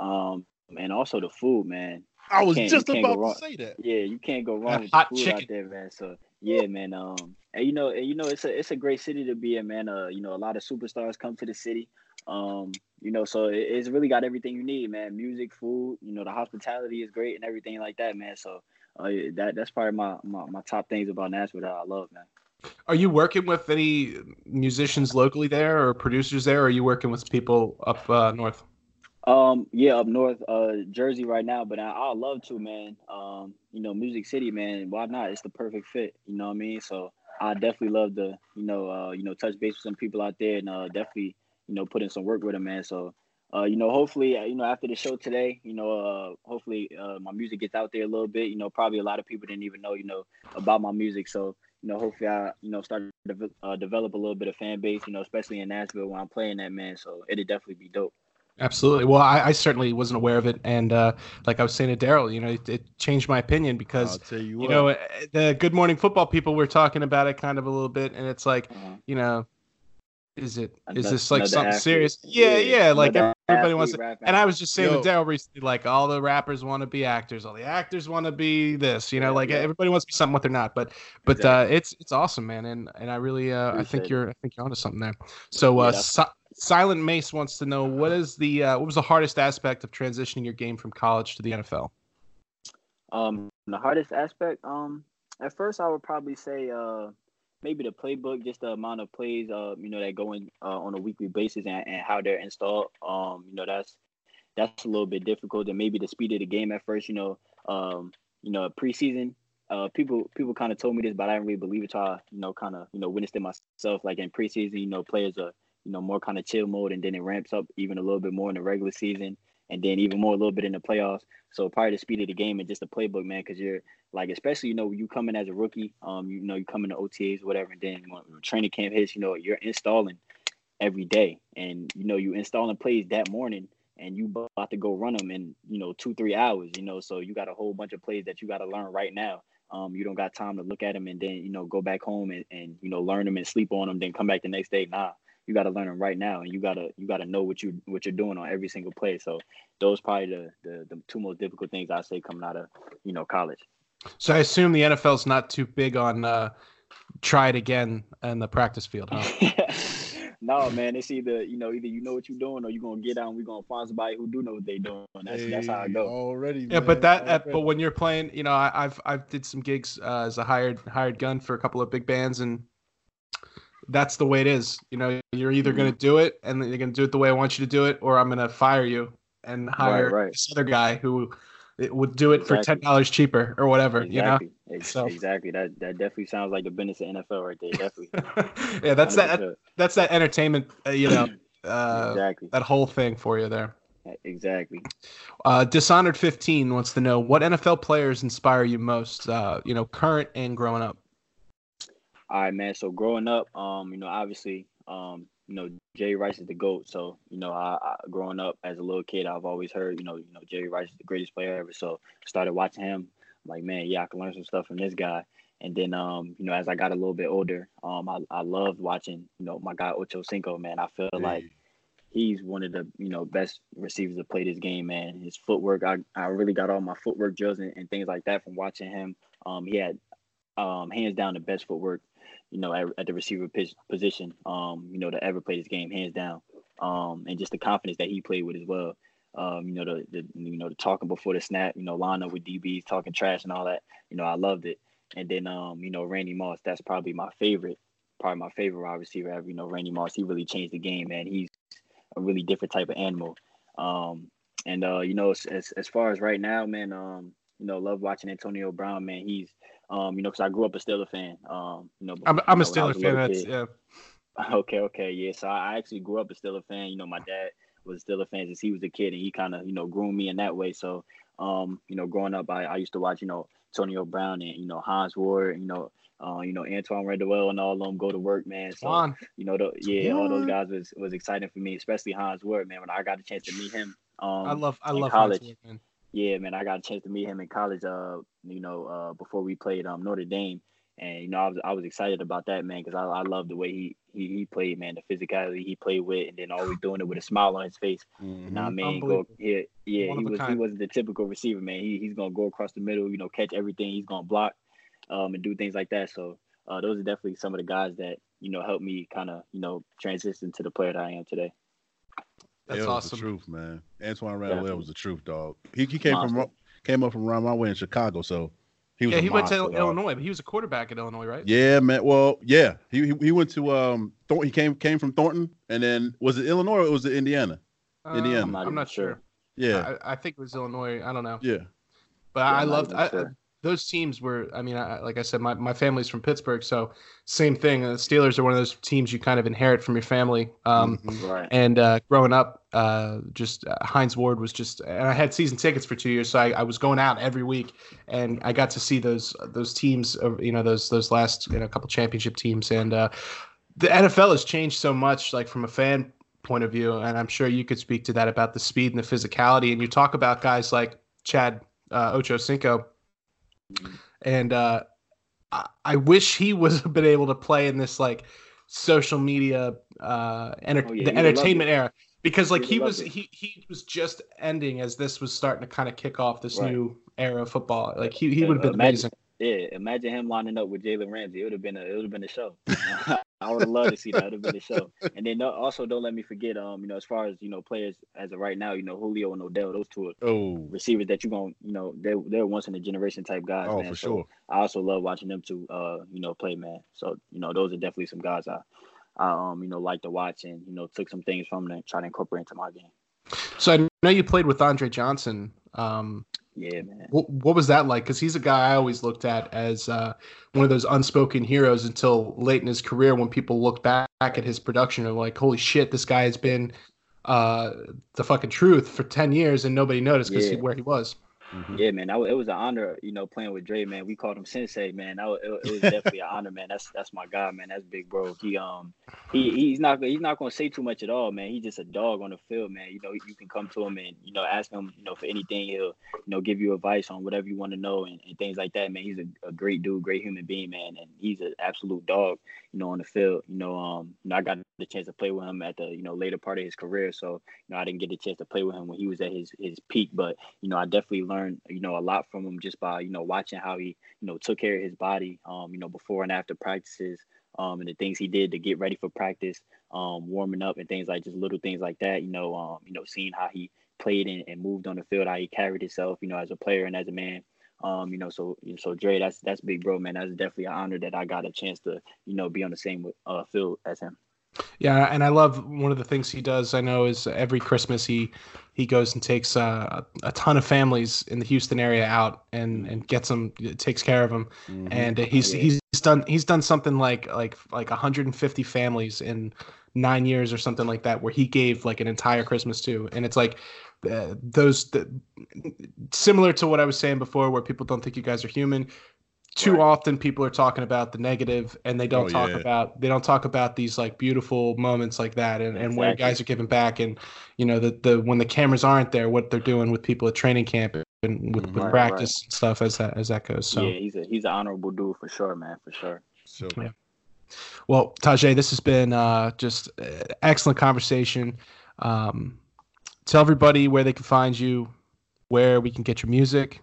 Um, and also the food, man. I was just about to say that. Yeah, you can't go That wrong with hot the food chicken. out there, man. So yeah, man. Um, and you know, and you know, it's a it's a great city to be in, man. Uh, you know, a lot of superstars come to the city. Um, you know, so it, it's really got everything you need, man. Music, food. You know, the hospitality is great and everything like that, man. So uh, that that's probably my, my my top things about Nashville that I love, man. are you working with any musicians locally there or producers there or are you working with people up uh, north Um, yeah, up north, uh, Jersey right now, but I, I love to, man. Um, you know, Music City, man. Why not? It's the perfect fit. You know what I mean? So I definitely love to, you know, uh, you know, touch base with some people out there, and uh, definitely, you know, put in some work with them, man. So, uh, you know, hopefully, uh, you know, after the show today, you know, uh, hopefully, uh, my music gets out there a little bit. You know, probably a lot of people didn't even know, you know, about my music. So, you know, hopefully, I, you know, start to de- uh, develop a little bit of fan base. You know, especially in Nashville when I'm playing that, man. So it'd definitely be dope. Absolutely. Well, I, I certainly wasn't aware of it, and uh, like I was saying to Daryl, you know, it, it, changed my opinion because you you know uh, the Good Morning Football people were talking about it kind of a little bit, and it's like, Uh-huh. you know, is it is this like something serious? Yeah, yeah. Like everybody wants to. And I was just saying Yo. to Daryl recently, like all the rappers want to be actors, all the actors want to be this, you know, Yeah, like yeah. everybody wants to be something what they're not. But but uh, it's it's awesome, man, and and I really uh, I think you're I think you're onto something there. So uh, Yeah, si- Silent Mace wants to know what is the uh, what was the hardest aspect of transitioning your game from college to the NFL? Um, the hardest aspect, um, at first I would probably say, uh, maybe the playbook, just the amount of plays, uh, you know, that go in uh, on a weekly basis and, and how they're installed. Um, you know, that's that's a little bit difficult, and maybe the speed of the game at first. You know, um, you know, preseason. Uh, people people kind of told me this, but I didn't really believe it. Till I, you know, kind of you know witnessed it myself. Like in preseason, you know, players are you know more kind of chill mode, and then it ramps up even a little bit more in the regular season, and then even more a little bit in the playoffs. So probably the speed of the game and just the playbook, man, because you're like, especially you know, you come in as a rookie, um, you know, you come into OTAs, whatever, and then when training camp hits, you know, you're installing every day, and you know, you installing plays that morning, and you about to go run them in you know two three hours, you know, so you got a whole bunch of plays that you got to learn right now. Um, you don't got time to look at them and then you know go back home and, and you know learn them and sleep on them, then come back the next day. Nah, you got to learn them right now, and you gotta you gotta know what you what you're doing on every single play. So those probably the, the the two most difficult things I say coming out of you know college. So I assume the NFL's not too big on uh, try it again in the practice field, huh? no, man, it's either you know either you know what you're doing or you're gonna get out and we're gonna find somebody who do know what they doing. That's that's how I Hey, go. Already. Yeah, but that uh, already. but when you're playing, you know, I, I've I've did some gigs uh, as a hired hired gun for a couple of big bands, and that's the way it is. You know, you're either Mm-hmm. gonna do it and then you're gonna do it the way I want you to do it, or I'm gonna fire you and hire right. this other guy who it would do it for ten dollars cheaper or whatever. Exactly. Ex- So- Exactly. That that definitely sounds like the business of NFL right there. Definitely. Yeah, that's that 100%. that's that entertainment. Uh, you know, uh, exactly. that whole thing for you there. Exactly. Uh, Dishonored 15 wants to know what NFL players inspire you most, uh, you know, current and growing up. All right, man. So growing up, um, you know, obviously, um, you know, Jerry Rice is the goat. So, you know, I, I growing up as a little kid, I've always heard, you know, you know, Jerry Rice is the greatest player ever. So, started watching him. I'm like, man, yeah, I can learn some stuff from this guy. And then, um, you know, as I got a little bit older, um, I, I loved watching, you know, my guy Ocho Cinco. Man, I feel like he's one of the you know best receivers to play this game, man. His footwork, I, I really got all my footwork drills and, and things like that from watching him. Um, he had um hands down the best footwork, you know, at, at the receiver position, um, you know, to ever play this game, hands down. Um, and just the confidence that he played with as well. Um, you know, the, the you know the talking before the snap, you know, line up with DBs, talking trash and all that. You know, I loved it. And then um, you know, Randy Moss, that's probably my favorite, probably my favorite wide receiver ever. You know, Randy Moss, he really changed the game, man. He's a really different type of animal. Um, and uh, you know, as, as as far as right now, man, um, you know, love watching Antonio Brown, man. He's um, you know, because I grew up a Steeler fan. Um, you know, I'm, I'm a know, I Steeler fan. That's kid. yeah. Okay, okay, yeah. So I actually grew up a Steeler fan. You know, my dad was a Steeler fan since he was a kid, and he kind of you know groomed me in that way. So, um, you know, growing up, I, I used to watch you know Antonio Brown and you know Hines Ward, you know, uh, you know Antwaan Randle El and all of them go to work, man. So on. you know, the, yeah, all those guys was was exciting for me, especially Hines Ward, man. When I got a chance to meet him, um, I love I love college. Hines Ward, man. Yeah, man, I got a chance to meet him in college. Uh, you know, uh, before we played um Notre Dame, and you know, I was I was excited about that man because I I love the way he he he played, man, the physicality he played with, and then always doing it with a smile on his face. You know what I mean? Go Unbelievable. yeah, yeah. One He was he wasn't the typical receiver, man. He he's gonna go across the middle, you know, catch everything. He's gonna block, um, and do things like that. So. Uh, those are definitely some of the guys that you know helped me kind of you know transition to the player that I am today. That's It was awesome. The truth, man. Antwaan Randle El Definitely. was the truth, dog. He, he came from came up from around my way in Chicago, so he was. Yeah, a he went to dog. Illinois, but he was a quarterback at Illinois, right? Yeah, man. Well, yeah, he he, he went to um Thornton. He came came from Thornton, and then was it Illinois or was it Indiana? Indiana. Um, not I'm not sure. sure. Yeah, I, I think it was Illinois. I don't know. yeah. But Yeah, I loved I, sure. Those teams were. I mean, I, like I said, my, my family's from Pittsburgh, so same thing. The Steelers are one of those teams you kind of inherit from your family. Um, Mhm. Right. And uh, growing up, uh, just uh, Hines Ward was just, and I had season tickets for two years, so I, I was going out every week, and I got to see those those teams, of, you know, those those last you know couple championship teams, and uh, the NFL has changed so much, like from a fan point of view, and I'm sure you could speak to that about the speed and the physicality, and you talk about guys like Chad uh, Ocho Cinco, and uh, I, I wish he was been able to play in this like social media uh enter- Oh, yeah, the he would love entertainment era. Because like He was it. he he was just ending as this was starting to kind of kick off this Right. new era of football. Like he, he would have been imagine- amazing Yeah, imagine him lining up with Jalen Ramsey. It would have been a it would have been a show. I would have loved to see that. It would have been a show. And then also don't let me forget, um, you know, as far as you know, players as of right now, you know, Julio and Odell, those two are Oh, receivers that you're gonna, you know, they're they're once in a generation type guys. oh man. for So sure. I also love watching them two, uh, you know, play, man. So you know, those are definitely some guys I, I um, you know, like to watch and you know, took some things from them, try to incorporate into my game. so i know you played with andre johnson um Yeah, man. what, what was that like because he's a guy i always looked at as uh one of those unspoken heroes until late in his career when people look back at his production and like holy shit this guy has been uh the fucking truth for 10 years and nobody noticed because Yeah. where he was Mhm. Yeah, man, was, it was an honor, you know, playing with Dre, man. We called him Sensei, man. Was, it, it was definitely an honor, man. That's that's my guy, man. That's big bro. He um he he's not he's not gonna say too much at all, man. He's just a dog on the field, man. You know, you can come to him and you know ask him, you know, for anything. He'll you know give you advice on whatever you want to know and, and things like that, man. He's a, a great dude, great human being, man, and he's an absolute dog, you know, on the field. You know, um, you know, I got the chance to play with him at the you know later part of his career, so you know I didn't get the chance to play with him when he was at his his peak, but you know, I definitely learned, you know, a lot from him just by, you know, watching how he, you know, took care of his body, um, you know, before and after practices, um, and the things he did to get ready for practice, um, warming up and things like just little things like that, you know, um, you know, seeing how he played and, and moved on the field, how he carried himself, you know, as a player and as a man. Um, you know, so so Dre, that's that's big bro, man. That's definitely an honor that I got a chance to, you know, be on the same uh, field as him. Yeah, and I love one of the things he does. I know is every Christmas he he goes and takes uh, a ton of families in the Houston area out and and gets them, takes care of them, Mhm. and he's Yeah. he's done he's done something like like like 150 families in nine years or something like that, where he gave like an entire Christmas to, and it's like uh, those the, similar to what I was saying before, where people don't think you guys are human. Too Right. often, people are talking about the negative, and they don't Oh, talk yeah. about they don't talk about these like beautiful moments like that, and, and where guys are giving back, and you know the the when the cameras aren't there, what they're doing with people at training camp and with, with Mhm. Right, practice and stuff as that as that goes. So. Yeah, he's a he's an honorable dude for sure, man, for sure. So Yeah. Well, Tajae, this has been uh, just uh, excellent conversation. Um, tell everybody where they can find you, where we can get your music.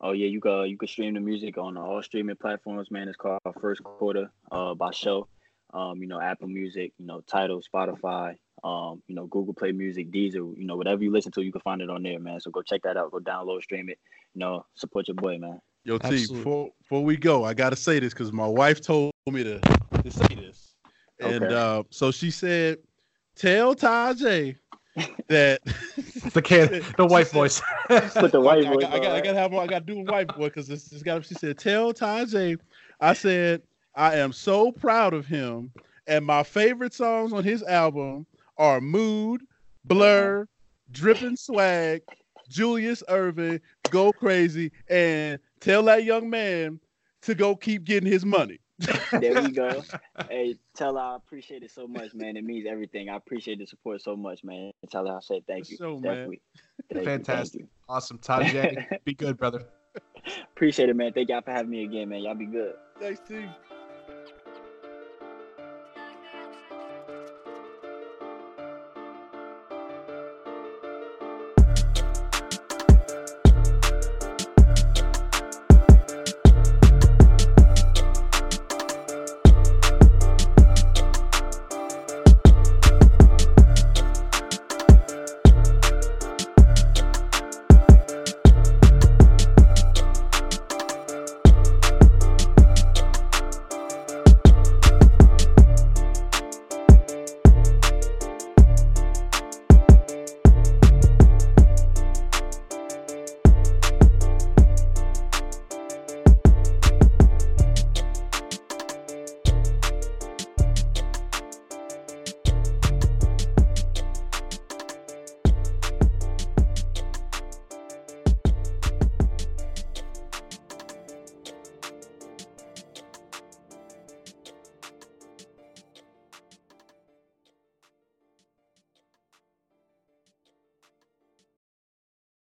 Oh yeah, you can you can stream the music on all streaming platforms, man. It's called First Quarter uh by Show. Um, you know, Apple Music, you know, Tidal, Spotify, um, you know, Google Play Music, Deezer, you know, whatever you listen to, you can find it on there, man. So go check that out, go download, stream it, you know, support your boy, man. Yo, T, before before we go, I gotta say this because my wife told me to, to say this. And Okay. uh, so she said, tell Tajae that The kid, the white voice. Put the white I, voice got, I, got, I got to have I gotta do a white boy because this, this got she said, tell Tajae, I said, I am so proud of him. And my favorite songs on his album are Mood, Blur, Drippin' Swag, Julius Erving, Go Crazy, and tell that young man to go keep getting his money. There we go. hey, tell her I appreciate it so much, man. It means everything. I appreciate the support so much, man. Tell her I said thank you. So, man. Definitely. Thank you, thank Fantastic. you. awesome, Tajae. Be good, brother. Appreciate it, man. Thank y'all for having me again, man. Y'all be good. Thanks, T.